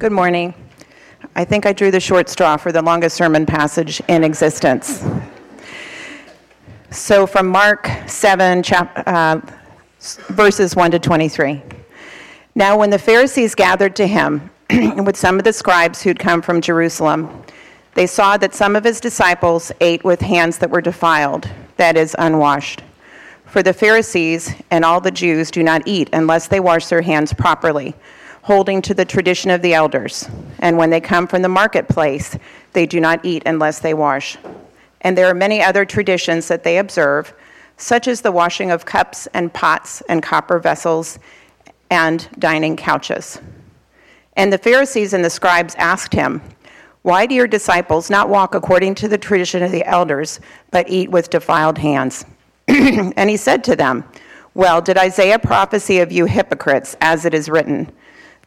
Good morning. I think I drew the short straw for the longest sermon passage in existence. So, from Mark 7, chap, uh, verses 1 to 23. Now, when the Pharisees gathered to him with some of the scribes who'd come from Jerusalem, they saw that some of his disciples ate with hands that were defiled, that is, unwashed. For the Pharisees and all the Jews do not eat unless they wash their hands properly, holding to the tradition of the elders. And when they come from the marketplace, they do not eat unless they wash. And there are many other traditions that they observe, such as the washing of cups and pots and copper vessels and dining couches. And the Pharisees and the scribes asked him, Why do your disciples not walk according to the tradition of the elders, but eat with defiled hands? and he said to them, Well, did Isaiah prophesy of you hypocrites, as it is written?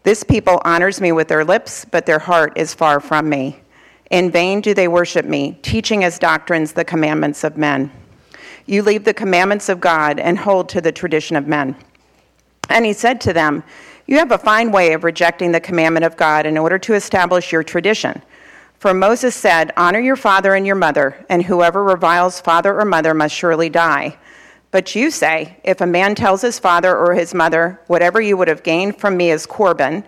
This people honors me with their lips, but their heart is far from me. In vain do they worship me, teaching as doctrines the commandments of men. You leave the commandments of God and hold to the tradition of men. And he said to them, You have a fine way of rejecting the commandment of God in order to establish your tradition. For Moses said, Honor your father and your mother, and whoever reviles father or mother must surely die. But you say, If a man tells his father or his mother, Whatever you would have gained from me is Corban,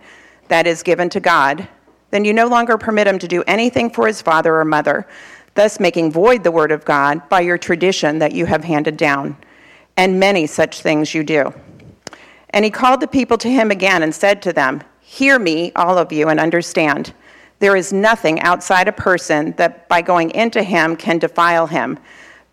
that is given to God, then you no longer permit him to do anything for his father or mother, thus making void the word of God by your tradition that you have handed down. And many such things you do. And he called the people to him again and said to them, Hear me, all of you, and understand. There is nothing outside a person that by going into him can defile him,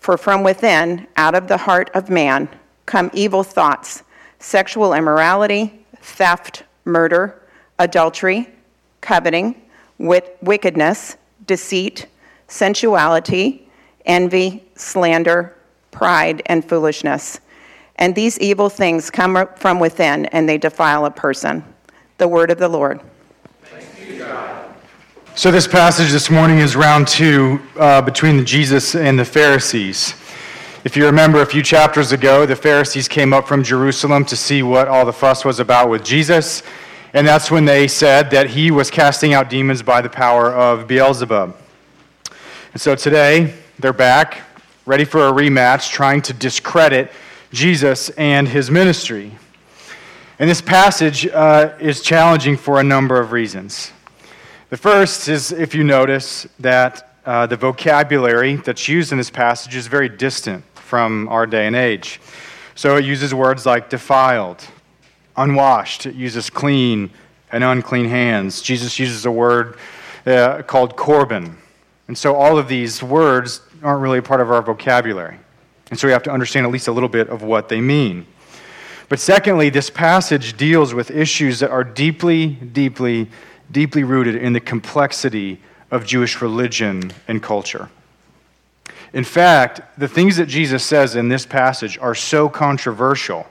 For from within, out of the heart of man, come evil thoughts, sexual immorality, theft, murder, adultery, coveting, wit- wickedness, deceit, sensuality, envy, slander, pride, and foolishness. And these evil things come from within, and they defile a person. The word of the Lord. So, this passage this morning is round two uh, between Jesus and the Pharisees. If you remember a few chapters ago, the Pharisees came up from Jerusalem to see what all the fuss was about with Jesus, and that's when they said that he was casting out demons by the power of Beelzebub. And so today, they're back, ready for a rematch, trying to discredit Jesus and his ministry. And this passage uh, is challenging for a number of reasons. The first is if you notice that uh, the vocabulary that's used in this passage is very distant from our day and age. So it uses words like defiled, unwashed, it uses clean and unclean hands. Jesus uses a word uh, called Corban. And so all of these words aren't really a part of our vocabulary. And so we have to understand at least a little bit of what they mean. But secondly, this passage deals with issues that are deeply, deeply deeply rooted in the complexity of Jewish religion and culture. In fact, the things that Jesus says in this passage are so controversial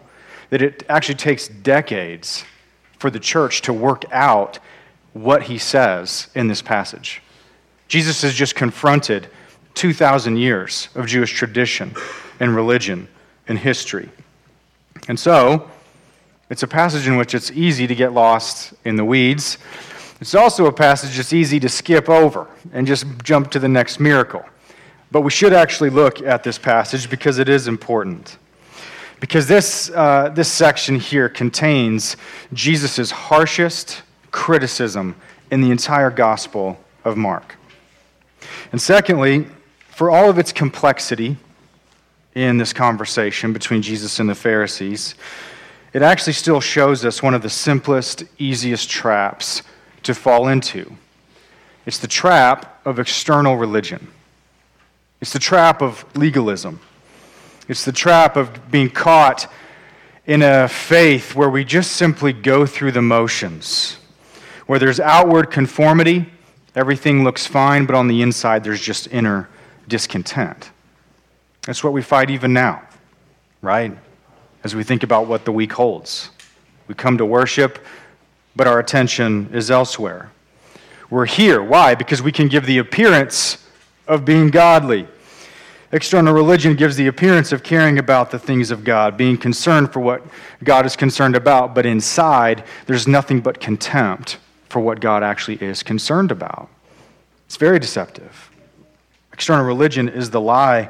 that it actually takes decades for the church to work out what he says in this passage. Jesus has just confronted 2,000 years of Jewish tradition and religion and history. And so, it's a passage in which it's easy to get lost in the weeds it's also a passage that's easy to skip over and just jump to the next miracle. But we should actually look at this passage because it is important. Because this, uh, this section here contains Jesus' harshest criticism in the entire Gospel of Mark. And secondly, for all of its complexity in this conversation between Jesus and the Pharisees, it actually still shows us one of the simplest, easiest traps to fall into. It's the trap of external religion, it's the trap of legalism, it's the trap of being caught in a faith where we just simply go through the motions, where there's outward conformity Everything looks fine, but on the inside, there's just inner discontent. That's what we fight even now, right? As we think about what the week holds. We come to worship, but our attention is elsewhere. We're here. Why? Because we can give the appearance of being godly. External religion gives the appearance of caring about the things of God, being concerned for what God is concerned about, but inside, there's nothing but contempt for what God actually is concerned about. It's very deceptive. External religion is the lie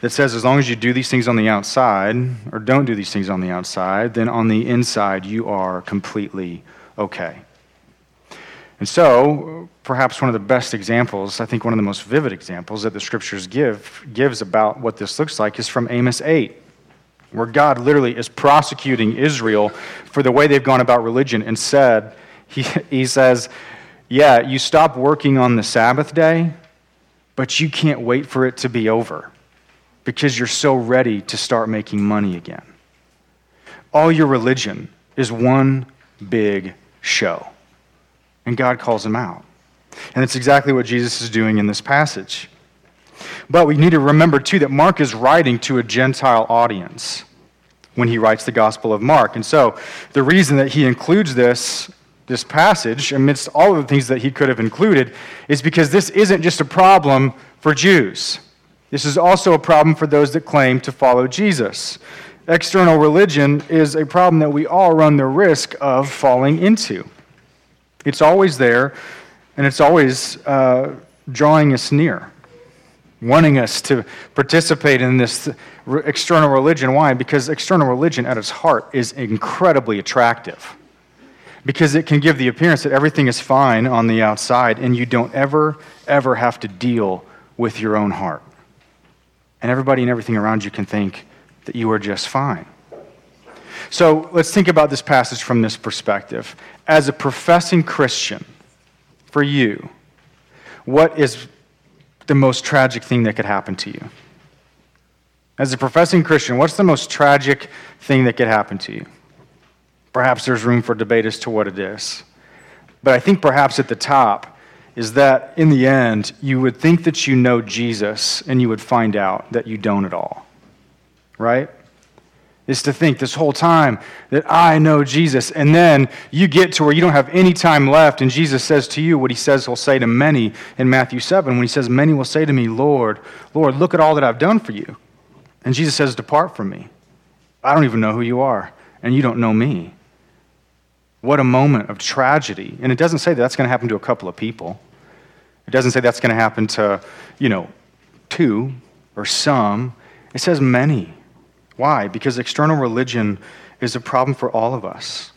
that says as long as you do these things on the outside, or don't do these things on the outside, then on the inside, you are completely okay. And so, perhaps one of the best examples, I think one of the most vivid examples that the scriptures give gives about what this looks like is from Amos 8, where God literally is prosecuting Israel for the way they've gone about religion and said, he, he says, Yeah, you stop working on the Sabbath day, but you can't wait for it to be over because you're so ready to start making money again. All your religion is one big show. And God calls him out. And it's exactly what Jesus is doing in this passage. But we need to remember, too, that Mark is writing to a Gentile audience when he writes the Gospel of Mark. And so the reason that he includes this, this passage amidst all of the things that he could have included is because this isn't just a problem for Jews. This is also a problem for those that claim to follow Jesus. External religion is a problem that we all run the risk of falling into. It's always there, and it's always uh, drawing us near, wanting us to participate in this external religion. Why? Because external religion at its heart is incredibly attractive. Because it can give the appearance that everything is fine on the outside, and you don't ever, ever have to deal with your own heart. And everybody and everything around you can think that you are just fine. So let's think about this passage from this perspective. As a professing Christian, for you, what is the most tragic thing that could happen to you? As a professing Christian, what's the most tragic thing that could happen to you? Perhaps there's room for debate as to what it is. But I think perhaps at the top is that in the end, you would think that you know Jesus and you would find out that you don't at all. Right? is to think this whole time that I know Jesus. And then you get to where you don't have any time left, and Jesus says to you what he says he'll say to many in Matthew 7 when he says, Many will say to me, Lord, Lord, look at all that I've done for you. And Jesus says, Depart from me. I don't even know who you are, and you don't know me. What a moment of tragedy. And it doesn't say that that's going to happen to a couple of people. It doesn't say that's going to happen to, you know, two or some. It says many. Why? Because external religion is a problem for all of us.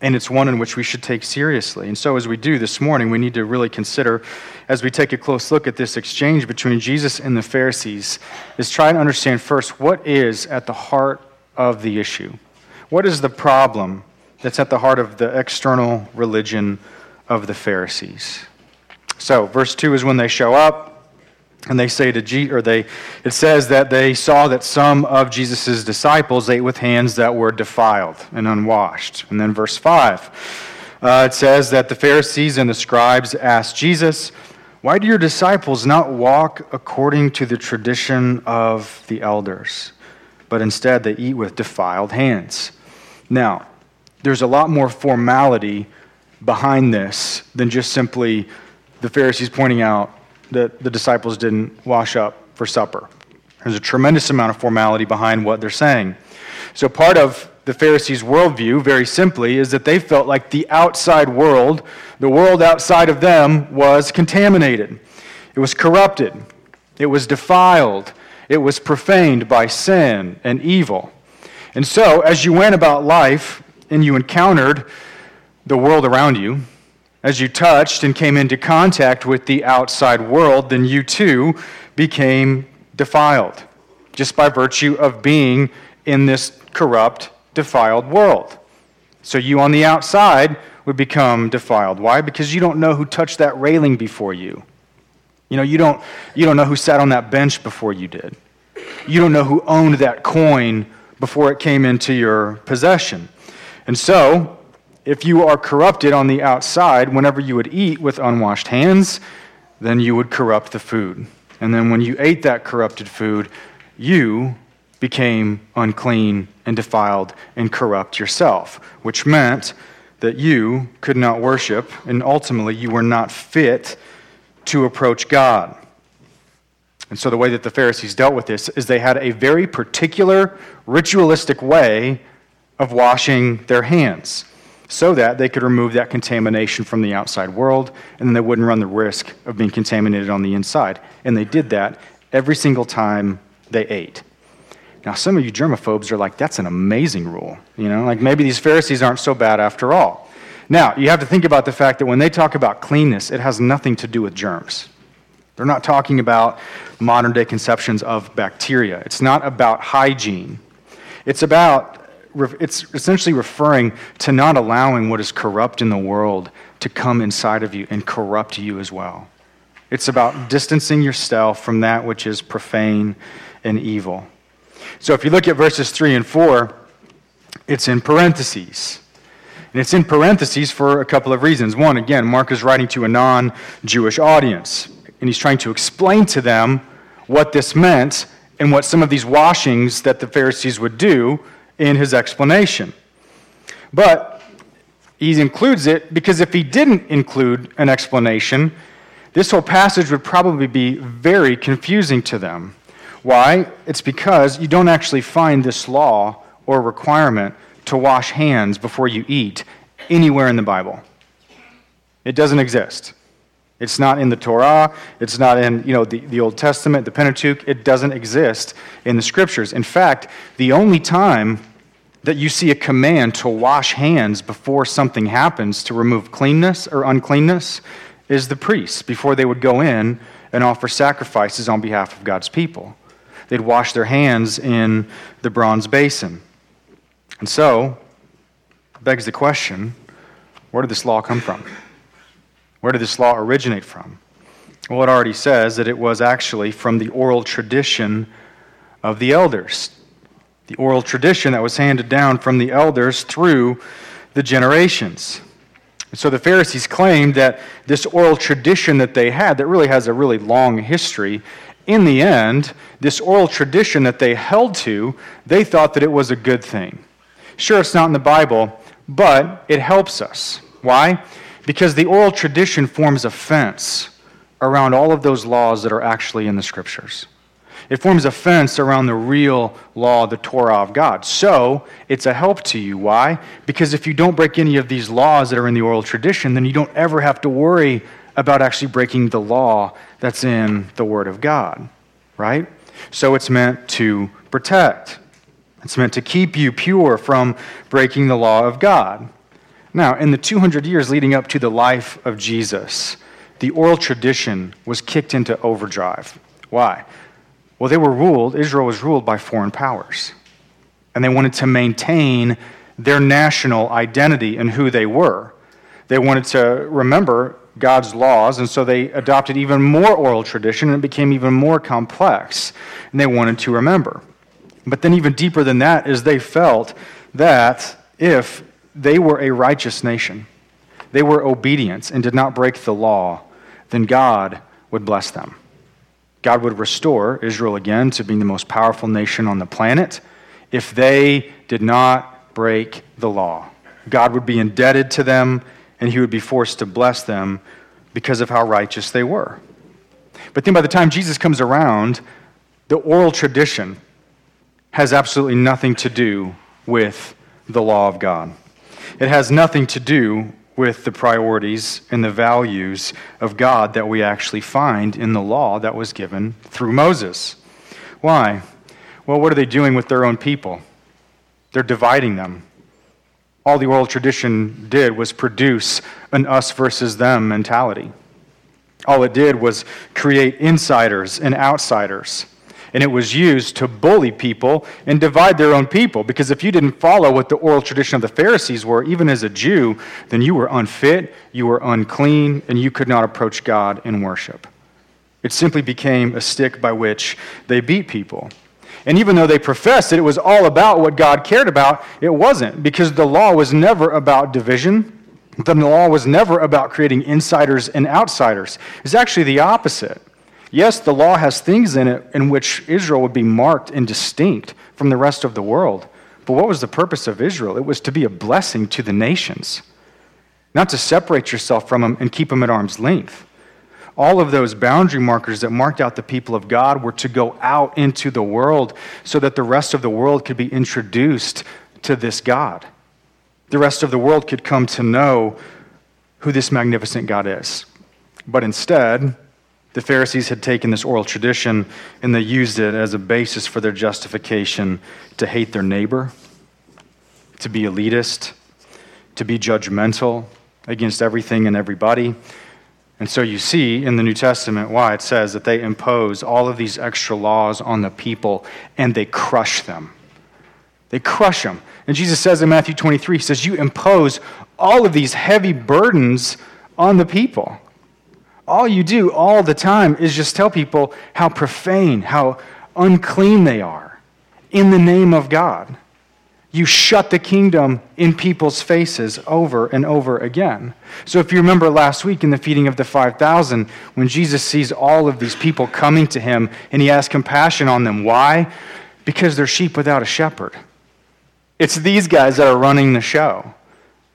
And it's one in which we should take seriously. And so, as we do this morning, we need to really consider, as we take a close look at this exchange between Jesus and the Pharisees, is try and understand first what is at the heart of the issue. What is the problem that's at the heart of the external religion of the Pharisees? So, verse 2 is when they show up. And they say to Je- or they it says that they saw that some of Jesus' disciples ate with hands that were defiled and unwashed. And then verse 5, uh, it says that the Pharisees and the scribes asked Jesus, Why do your disciples not walk according to the tradition of the elders, but instead they eat with defiled hands? Now, there's a lot more formality behind this than just simply the Pharisees pointing out that the disciples didn't wash up for supper. There's a tremendous amount of formality behind what they're saying. So, part of the Pharisees' worldview, very simply, is that they felt like the outside world, the world outside of them, was contaminated. It was corrupted. It was defiled. It was profaned by sin and evil. And so, as you went about life and you encountered the world around you, as you touched and came into contact with the outside world, then you too became defiled, just by virtue of being in this corrupt, defiled world. So you on the outside would become defiled. Why? Because you don't know who touched that railing before you. You know, you don't, you don't know who sat on that bench before you did. You don't know who owned that coin before it came into your possession. And so, if you are corrupted on the outside, whenever you would eat with unwashed hands, then you would corrupt the food. And then when you ate that corrupted food, you became unclean and defiled and corrupt yourself, which meant that you could not worship, and ultimately you were not fit to approach God. And so, the way that the Pharisees dealt with this is they had a very particular ritualistic way of washing their hands so that they could remove that contamination from the outside world and they wouldn't run the risk of being contaminated on the inside. And they did that every single time they ate. Now, some of you germaphobes are like, that's an amazing rule. You know, like maybe these Pharisees aren't so bad after all. Now, you have to think about the fact that when they talk about cleanness, it has nothing to do with germs. They're not talking about modern day conceptions of bacteria. It's not about hygiene. It's about, it's essentially referring to not allowing what is corrupt in the world to come inside of you and corrupt you as well. It's about distancing yourself from that which is profane and evil. So if you look at verses 3 and 4, it's in parentheses. And it's in parentheses for a couple of reasons. One, again, Mark is writing to a non Jewish audience, and he's trying to explain to them what this meant and what some of these washings that the Pharisees would do in his explanation. But he includes it because if he didn't include an explanation, this whole passage would probably be very confusing to them. Why? It's because you don't actually find this law or requirement to wash hands before you eat anywhere in the Bible. It doesn't exist. It's not in the Torah. It's not in you know, the, the Old Testament, the Pentateuch. It doesn't exist in the Scriptures. In fact, the only time that you see a command to wash hands before something happens to remove cleanness or uncleanness is the priests before they would go in and offer sacrifices on behalf of God's people. They'd wash their hands in the bronze basin. And so, begs the question where did this law come from? Where did this law originate from? Well, it already says that it was actually from the oral tradition of the elders. The oral tradition that was handed down from the elders through the generations. So the Pharisees claimed that this oral tradition that they had, that really has a really long history, in the end, this oral tradition that they held to, they thought that it was a good thing. Sure, it's not in the Bible, but it helps us. Why? Because the oral tradition forms a fence around all of those laws that are actually in the scriptures. It forms a fence around the real law, the Torah of God. So it's a help to you. Why? Because if you don't break any of these laws that are in the oral tradition, then you don't ever have to worry about actually breaking the law that's in the Word of God, right? So it's meant to protect, it's meant to keep you pure from breaking the law of God. Now, in the 200 years leading up to the life of Jesus, the oral tradition was kicked into overdrive. Why? Well, they were ruled, Israel was ruled by foreign powers. And they wanted to maintain their national identity and who they were. They wanted to remember God's laws, and so they adopted even more oral tradition, and it became even more complex, and they wanted to remember. But then, even deeper than that, is they felt that if they were a righteous nation, they were obedient and did not break the law, then God would bless them. God would restore Israel again to being the most powerful nation on the planet if they did not break the law. God would be indebted to them and he would be forced to bless them because of how righteous they were. But then by the time Jesus comes around, the oral tradition has absolutely nothing to do with the law of God. It has nothing to do with the priorities and the values of God that we actually find in the law that was given through Moses. Why? Well, what are they doing with their own people? They're dividing them all the oral tradition did was produce an us versus them mentality. All it did was create insiders and outsiders. And it was used to bully people and divide their own people. Because if you didn't follow what the oral tradition of the Pharisees were, even as a Jew, then you were unfit, you were unclean, and you could not approach God in worship. It simply became a stick by which they beat people. And even though they professed that it was all about what God cared about, it wasn't, because the law was never about division. The law was never about creating insiders and outsiders. It's actually the opposite. Yes, the law has things in it in which Israel would be marked and distinct from the rest of the world. But what was the purpose of Israel? It was to be a blessing to the nations, not to separate yourself from them and keep them at arm's length. All of those boundary markers that marked out the people of God were to go out into the world so that the rest of the world could be introduced to this God. The rest of the world could come to know who this magnificent God is. But instead, the Pharisees had taken this oral tradition and they used it as a basis for their justification to hate their neighbor, to be elitist, to be judgmental against everything and everybody. And so you see in the New Testament why it says that they impose all of these extra laws on the people and they crush them. They crush them. And Jesus says in Matthew 23, He says, You impose all of these heavy burdens on the people. All you do all the time is just tell people how profane, how unclean they are in the name of God you shut the kingdom in people's faces over and over again. So, if you remember last week in the feeding of the 5,000, when Jesus sees all of these people coming to him and he has compassion on them, why? Because they're sheep without a shepherd. It's these guys that are running the show.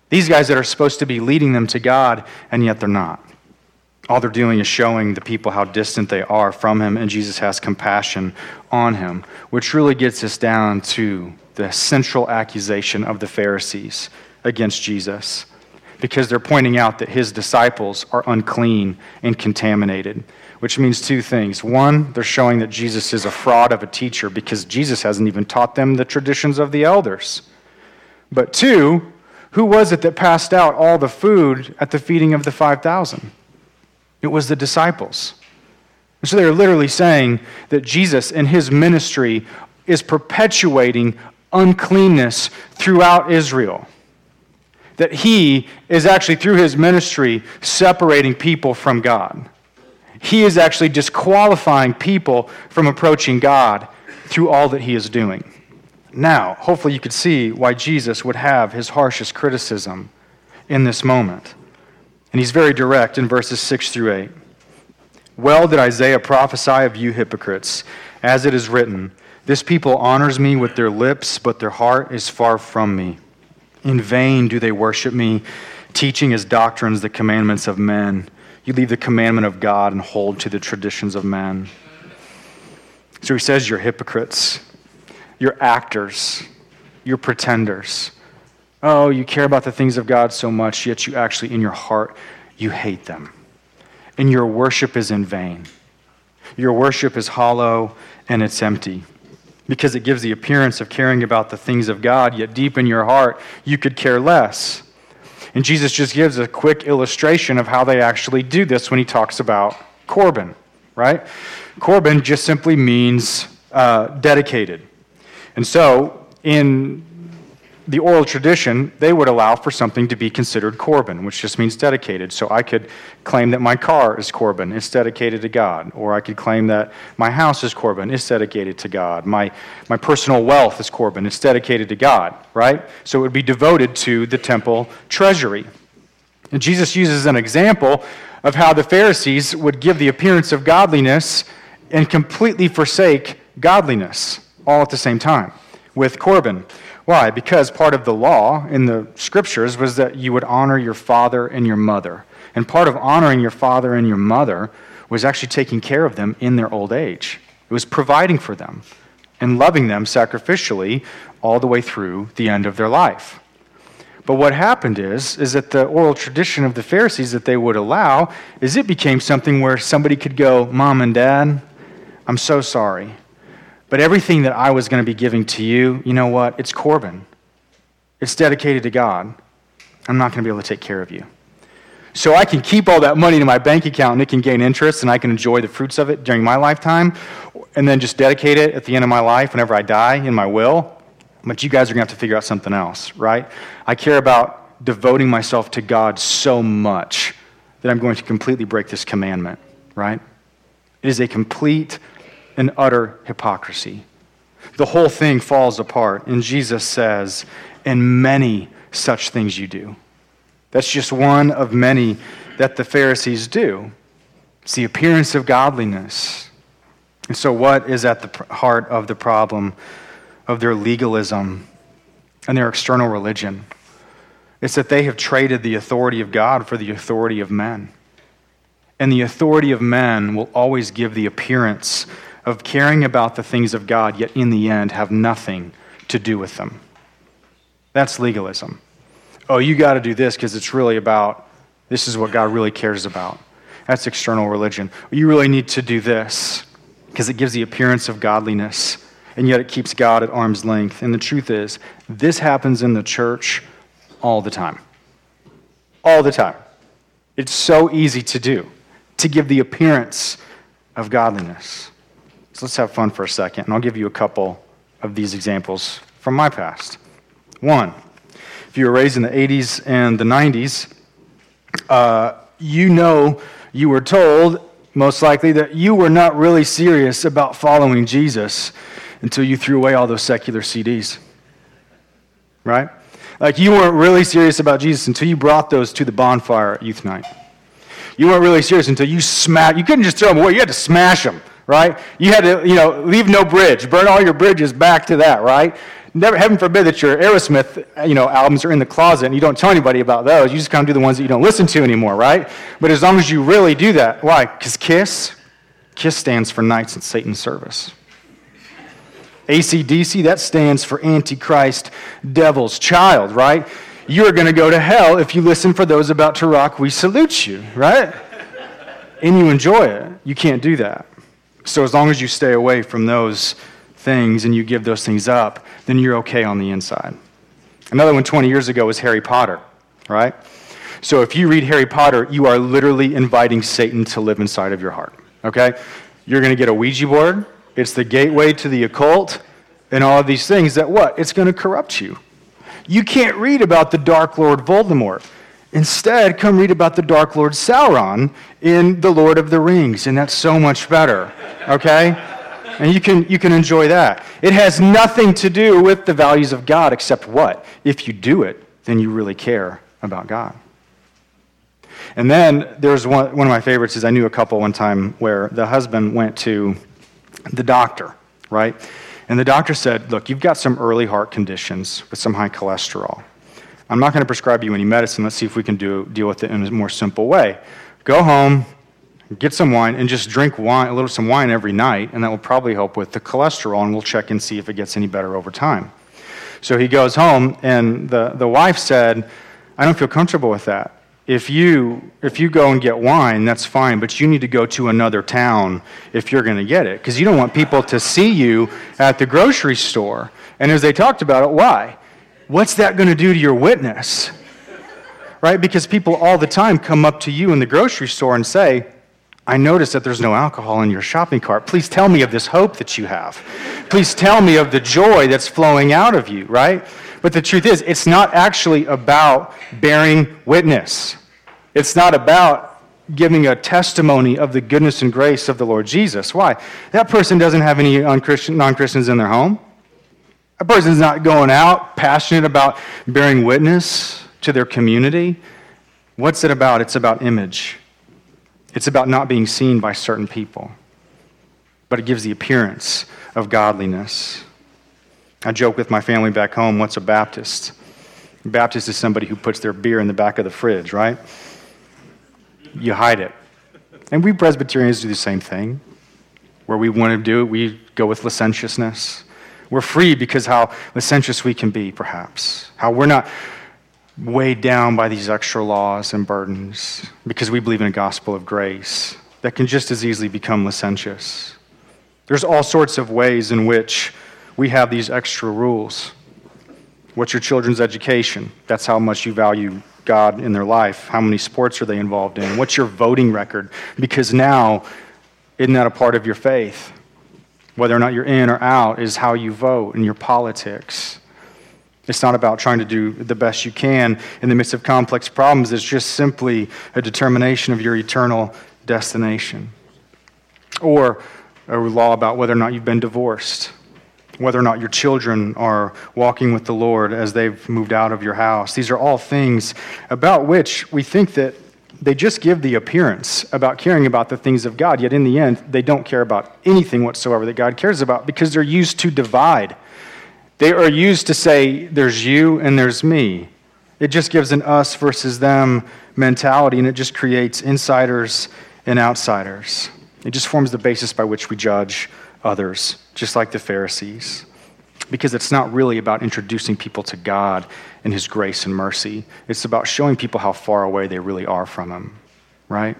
These guys that are supposed to be leading them to God, and yet they're not. All they're doing is showing the people how distant they are from Him, and Jesus has compassion on Him, which really gets us down to the central accusation of the Pharisees against Jesus because they're pointing out that his disciples are unclean and contaminated, which means two things. One, they're showing that Jesus is a fraud of a teacher because Jesus hasn't even taught them the traditions of the elders. But two, who was it that passed out all the food at the feeding of the 5,000? It was the disciples. so they're literally saying that Jesus and his ministry is perpetuating uncleanness throughout Israel. That he is actually, through his ministry, separating people from God. He is actually disqualifying people from approaching God through all that he is doing. Now, hopefully, you could see why Jesus would have his harshest criticism in this moment. And he's very direct in verses 6 through 8. Well did Isaiah prophesy of you hypocrites, as it is written, this people honors me with their lips, but their heart is far from me. In vain do they worship me, teaching as doctrines the commandments of men. You leave the commandment of God and hold to the traditions of men. So he says, You're hypocrites, you're actors, you're pretenders. Oh, you care about the things of God so much, yet you actually, in your heart, you hate them. And your worship is in vain. Your worship is hollow and it's empty because it gives the appearance of caring about the things of God, yet deep in your heart, you could care less. And Jesus just gives a quick illustration of how they actually do this when he talks about Corban, right? Corban just simply means uh, dedicated. And so, in the oral tradition, they would allow for something to be considered Corban, which just means dedicated. So I could claim that my car is Corban, it's dedicated to God. Or I could claim that my house is Corban, it's dedicated to God. My, my personal wealth is Corban, it's dedicated to God, right? So it would be devoted to the temple treasury. And Jesus uses an example of how the Pharisees would give the appearance of godliness and completely forsake godliness all at the same time with Corban. Why? Because part of the law in the scriptures was that you would honor your father and your mother. And part of honoring your father and your mother was actually taking care of them in their old age. It was providing for them and loving them sacrificially all the way through the end of their life. But what happened is, is that the oral tradition of the Pharisees that they would allow is it became something where somebody could go, Mom and Dad, I'm so sorry. But everything that I was going to be giving to you, you know what? It's Corban. It's dedicated to God. I'm not going to be able to take care of you. So I can keep all that money in my bank account and it can gain interest and I can enjoy the fruits of it during my lifetime and then just dedicate it at the end of my life whenever I die in my will. But you guys are going to have to figure out something else, right? I care about devoting myself to God so much that I'm going to completely break this commandment, right? It is a complete and utter hypocrisy. The whole thing falls apart. And Jesus says, and many such things you do. That's just one of many that the Pharisees do. It's the appearance of godliness. And so, what is at the heart of the problem of their legalism and their external religion? It's that they have traded the authority of God for the authority of men. And the authority of men will always give the appearance of caring about the things of God, yet in the end have nothing to do with them. That's legalism. Oh, you got to do this because it's really about this is what God really cares about. That's external religion. You really need to do this because it gives the appearance of godliness, and yet it keeps God at arm's length. And the truth is, this happens in the church all the time. All the time. It's so easy to do, to give the appearance of godliness. So let's have fun for a second, and I'll give you a couple of these examples from my past. One, if you were raised in the 80s and the 90s, uh, you know you were told, most likely, that you were not really serious about following Jesus until you threw away all those secular CDs. Right? Like you weren't really serious about Jesus until you brought those to the bonfire at youth night. You weren't really serious until you smashed. You couldn't just throw them away. You had to smash them, right? You had to, you know, leave no bridge. Burn all your bridges back to that, right? Never, heaven forbid that your Aerosmith, you know, albums are in the closet and you don't tell anybody about those. You just kind of do the ones that you don't listen to anymore, right? But as long as you really do that, why? Because KISS, KISS stands for Knights in Satan's Service. ACDC, that stands for Antichrist, Devil's Child, right? You're going to go to hell if you listen for those about to rock, we salute you, right? and you enjoy it. You can't do that. So as long as you stay away from those things and you give those things up, then you're okay on the inside. Another one 20 years ago was Harry Potter, right? So if you read Harry Potter, you are literally inviting Satan to live inside of your heart, okay? You're going to get a Ouija board. It's the gateway to the occult and all of these things that what? It's going to corrupt you. You can't read about the Dark Lord Voldemort. Instead, come read about the Dark Lord Sauron in The Lord of the Rings, and that's so much better, okay? And you can, you can enjoy that. It has nothing to do with the values of God, except what? If you do it, then you really care about God. And then there's one, one of my favorites is I knew a couple one time where the husband went to the doctor, right? And the doctor said, Look, you've got some early heart conditions with some high cholesterol. I'm not going to prescribe you any medicine. Let's see if we can do, deal with it in a more simple way. Go home, get some wine, and just drink wine, a little some wine every night, and that will probably help with the cholesterol, and we'll check and see if it gets any better over time. So he goes home, and the, the wife said, I don't feel comfortable with that if you if you go and get wine that's fine but you need to go to another town if you're going to get it because you don't want people to see you at the grocery store and as they talked about it why what's that going to do to your witness right because people all the time come up to you in the grocery store and say i notice that there's no alcohol in your shopping cart please tell me of this hope that you have please tell me of the joy that's flowing out of you right but the truth is, it's not actually about bearing witness. It's not about giving a testimony of the goodness and grace of the Lord Jesus. Why? That person doesn't have any non Christians in their home. That person's not going out passionate about bearing witness to their community. What's it about? It's about image. It's about not being seen by certain people, but it gives the appearance of godliness. I joke with my family back home what's a Baptist? A Baptist is somebody who puts their beer in the back of the fridge, right? You hide it. And we Presbyterians do the same thing. Where we want to do it, we go with licentiousness. We're free because how licentious we can be, perhaps. How we're not weighed down by these extra laws and burdens because we believe in a gospel of grace that can just as easily become licentious. There's all sorts of ways in which we have these extra rules. What's your children's education? That's how much you value God in their life. How many sports are they involved in? What's your voting record? Because now, isn't that a part of your faith? Whether or not you're in or out is how you vote in your politics. It's not about trying to do the best you can in the midst of complex problems. It's just simply a determination of your eternal destination. Or a law about whether or not you've been divorced whether or not your children are walking with the Lord as they've moved out of your house. These are all things about which we think that they just give the appearance about caring about the things of God, yet in the end, they don't care about anything whatsoever that God cares about because they're used to divide. They are used to say, there's you and there's me. It just gives an us versus them mentality, and it just creates insiders and outsiders. It just forms the basis by which we judge others, just like the Pharisees. Because it's not really about introducing people to God and His grace and mercy, it's about showing people how far away they really are from Him, right?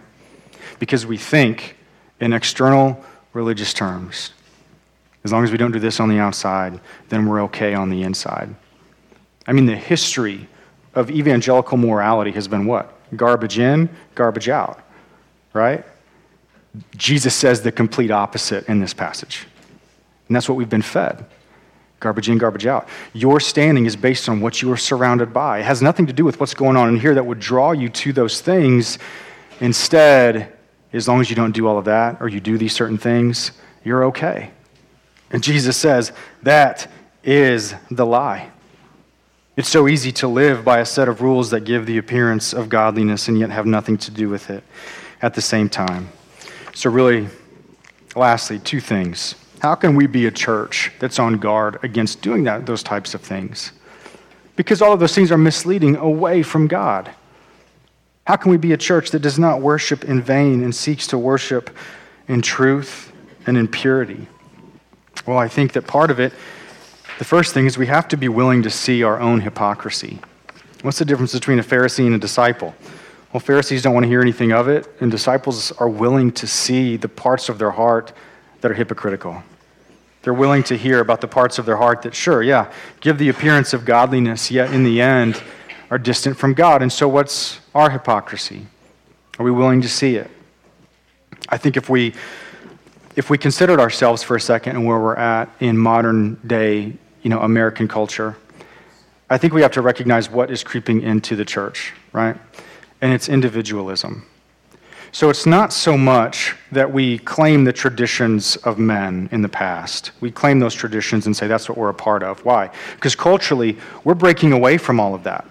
Because we think in external religious terms. As long as we don't do this on the outside, then we're okay on the inside. I mean, the history of evangelical morality has been what? Garbage in, garbage out, right? Jesus says the complete opposite in this passage. And that's what we've been fed garbage in, garbage out. Your standing is based on what you are surrounded by. It has nothing to do with what's going on in here that would draw you to those things. Instead, as long as you don't do all of that or you do these certain things, you're okay. And Jesus says that is the lie. It's so easy to live by a set of rules that give the appearance of godliness and yet have nothing to do with it at the same time. So, really, lastly, two things. How can we be a church that's on guard against doing that, those types of things? Because all of those things are misleading away from God. How can we be a church that does not worship in vain and seeks to worship in truth and in purity? Well, I think that part of it, the first thing is we have to be willing to see our own hypocrisy. What's the difference between a Pharisee and a disciple? Well, Pharisees don't want to hear anything of it, and disciples are willing to see the parts of their heart that are hypocritical. They're willing to hear about the parts of their heart that, sure, yeah, give the appearance of godliness, yet in the end are distant from God. And so, what's our hypocrisy? Are we willing to see it? I think if we if we considered ourselves for a second and where we're at in modern day, you know, American culture, I think we have to recognize what is creeping into the church, right? and it's individualism. So it's not so much that we claim the traditions of men in the past. We claim those traditions and say that's what we're a part of. Why? Because culturally, we're breaking away from all of that.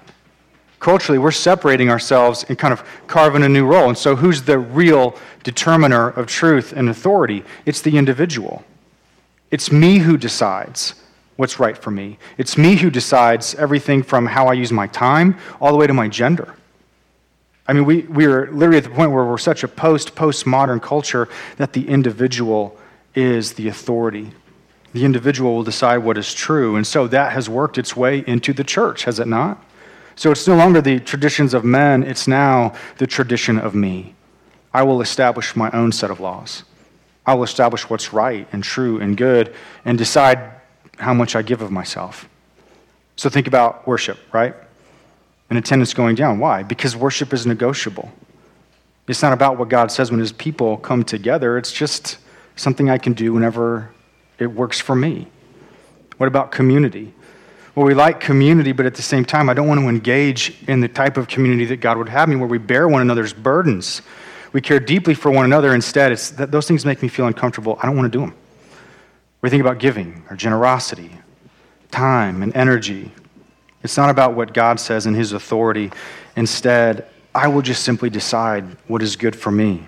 Culturally, we're separating ourselves and kind of carving a new role. And so, who's the real determiner of truth and authority? It's the individual. It's me who decides what's right for me. It's me who decides everything from how I use my time all the way to my gender. I mean, we, we are literally at the point where we're such a post postmodern culture that the individual is the authority. The individual will decide what is true. And so that has worked its way into the church, has it not? So it's no longer the traditions of men, it's now the tradition of me. I will establish my own set of laws. I will establish what's right and true and good and decide how much I give of myself. So think about worship, right? And attendance going down. Why? Because worship is negotiable. It's not about what God says when his people come together, it's just something I can do whenever it works for me. What about community? Well, we like community, but at the same time, I don't want to engage in the type of community that God would have me where we bear one another's burdens. We care deeply for one another. Instead, it's that those things make me feel uncomfortable. I don't want to do them. We think about giving or generosity, time and energy, it's not about what God says and His authority. Instead, I will just simply decide what is good for me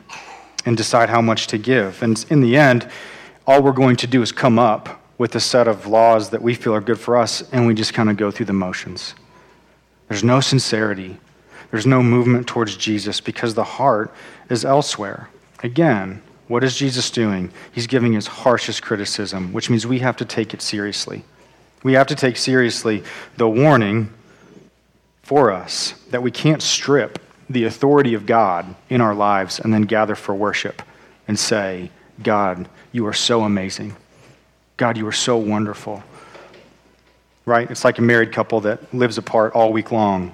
and decide how much to give. And in the end, all we're going to do is come up with a set of laws that we feel are good for us, and we just kind of go through the motions. There's no sincerity, there's no movement towards Jesus because the heart is elsewhere. Again, what is Jesus doing? He's giving his harshest criticism, which means we have to take it seriously. We have to take seriously the warning for us that we can't strip the authority of God in our lives and then gather for worship and say, God, you are so amazing. God, you are so wonderful. Right? It's like a married couple that lives apart all week long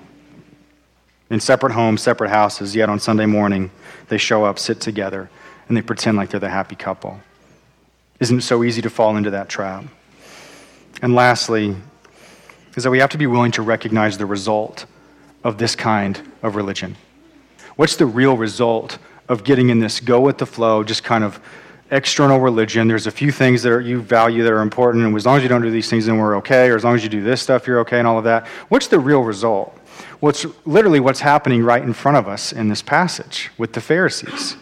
in separate homes, separate houses, yet on Sunday morning they show up, sit together, and they pretend like they're the happy couple. Isn't it so easy to fall into that trap? And lastly, is that we have to be willing to recognize the result of this kind of religion. What's the real result of getting in this go with the flow, just kind of external religion. There's a few things that are, you value that are important, and as long as you don't do these things, then we're okay, or as long as you do this stuff, you're okay, and all of that. What's the real result? What's literally what's happening right in front of us in this passage with the Pharisees.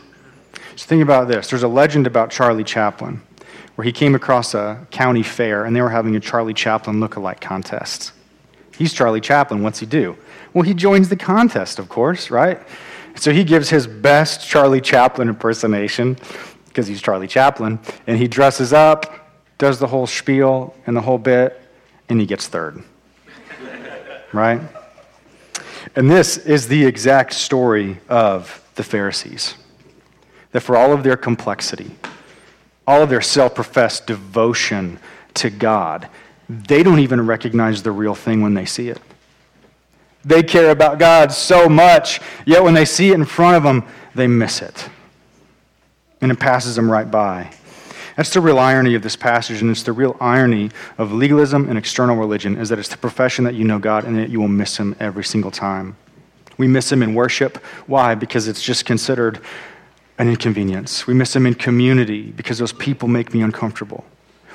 So think about this. There's a legend about Charlie Chaplin where he came across a county fair and they were having a Charlie Chaplin look-alike contest. He's Charlie Chaplin. What's he do? Well, he joins the contest, of course, right? So he gives his best Charlie Chaplin impersonation because he's Charlie Chaplin, and he dresses up, does the whole spiel and the whole bit, and he gets third. right? And this is the exact story of the Pharisees. That for all of their complexity, all of their self professed devotion to God, they don't even recognize the real thing when they see it. They care about God so much, yet when they see it in front of them, they miss it and it passes them right by. That's the real irony of this passage, and it's the real irony of legalism and external religion is that it's the profession that you know God and that you will miss Him every single time. We miss Him in worship. Why? Because it's just considered an inconvenience. We miss Him in community because those people make me uncomfortable.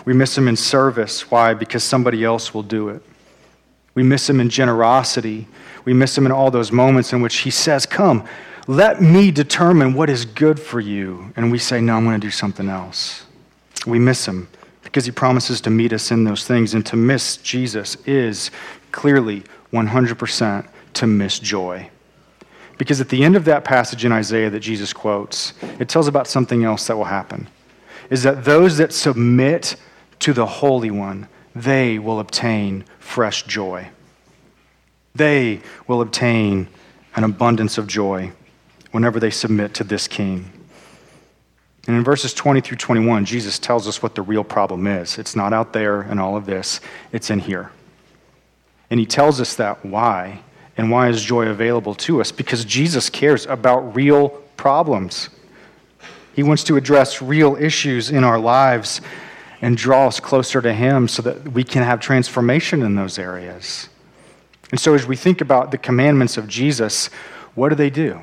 We miss Him in service. Why? Because somebody else will do it. We miss Him in generosity. We miss Him in all those moments in which He says, Come, let me determine what is good for you. And we say, No, I'm going to do something else. We miss him because he promises to meet us in those things. And to miss Jesus is clearly 100% to miss joy. Because at the end of that passage in Isaiah that Jesus quotes, it tells about something else that will happen. Is that those that submit to the Holy One, they will obtain fresh joy. They will obtain an abundance of joy whenever they submit to this king. And in verses 20 through 21, Jesus tells us what the real problem is. It's not out there and all of this, it's in here. And he tells us that why and why is joy available to us? Because Jesus cares about real problems. He wants to address real issues in our lives and draw us closer to Him so that we can have transformation in those areas. And so, as we think about the commandments of Jesus, what do they do?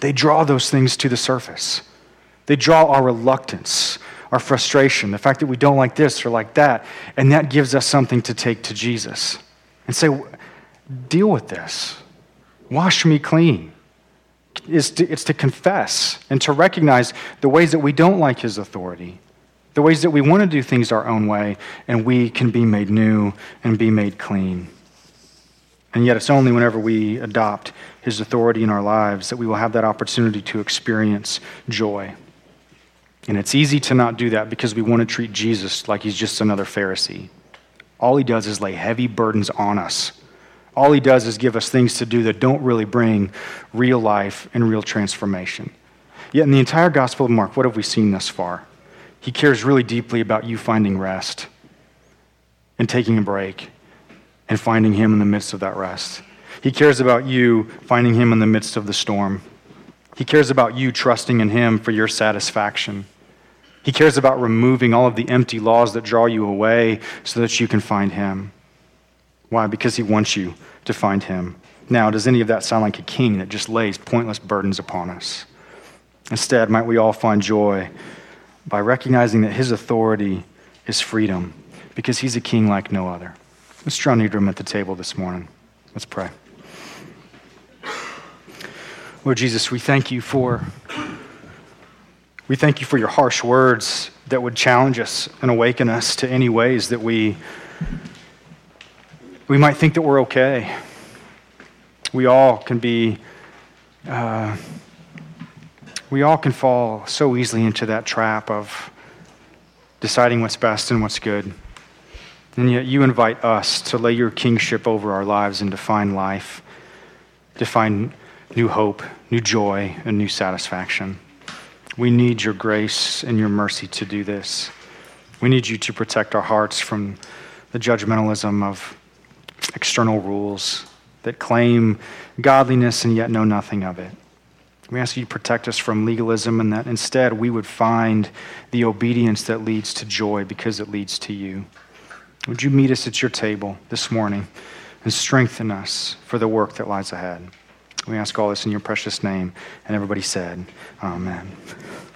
they draw those things to the surface. They draw our reluctance, our frustration, the fact that we don't like this or like that, and that gives us something to take to Jesus and say, Deal with this. Wash me clean. It's to, it's to confess and to recognize the ways that we don't like his authority, the ways that we want to do things our own way, and we can be made new and be made clean. And yet, it's only whenever we adopt his authority in our lives that we will have that opportunity to experience joy. And it's easy to not do that because we want to treat Jesus like he's just another Pharisee. All he does is lay heavy burdens on us. All he does is give us things to do that don't really bring real life and real transformation. Yet in the entire Gospel of Mark, what have we seen thus far? He cares really deeply about you finding rest and taking a break and finding Him in the midst of that rest. He cares about you finding Him in the midst of the storm. He cares about you trusting in Him for your satisfaction. He cares about removing all of the empty laws that draw you away so that you can find Him. Why? Because He wants you to find Him. Now, does any of that sound like a king that just lays pointless burdens upon us? Instead, might we all find joy by recognizing that His authority is freedom because He's a king like no other? Let's draw near to him at the table this morning. Let's pray. Lord Jesus, we thank you for we thank you for your harsh words that would challenge us and awaken us to any ways that we we might think that we're okay. We all can be uh, we all can fall so easily into that trap of deciding what's best and what's good. And yet you invite us to lay your kingship over our lives and define life, define new hope, new joy, and new satisfaction. We need your grace and your mercy to do this. We need you to protect our hearts from the judgmentalism of external rules that claim godliness and yet know nothing of it. We ask you to protect us from legalism and that instead we would find the obedience that leads to joy because it leads to you. Would you meet us at your table this morning and strengthen us for the work that lies ahead? We ask all this in your precious name. And everybody said, Amen.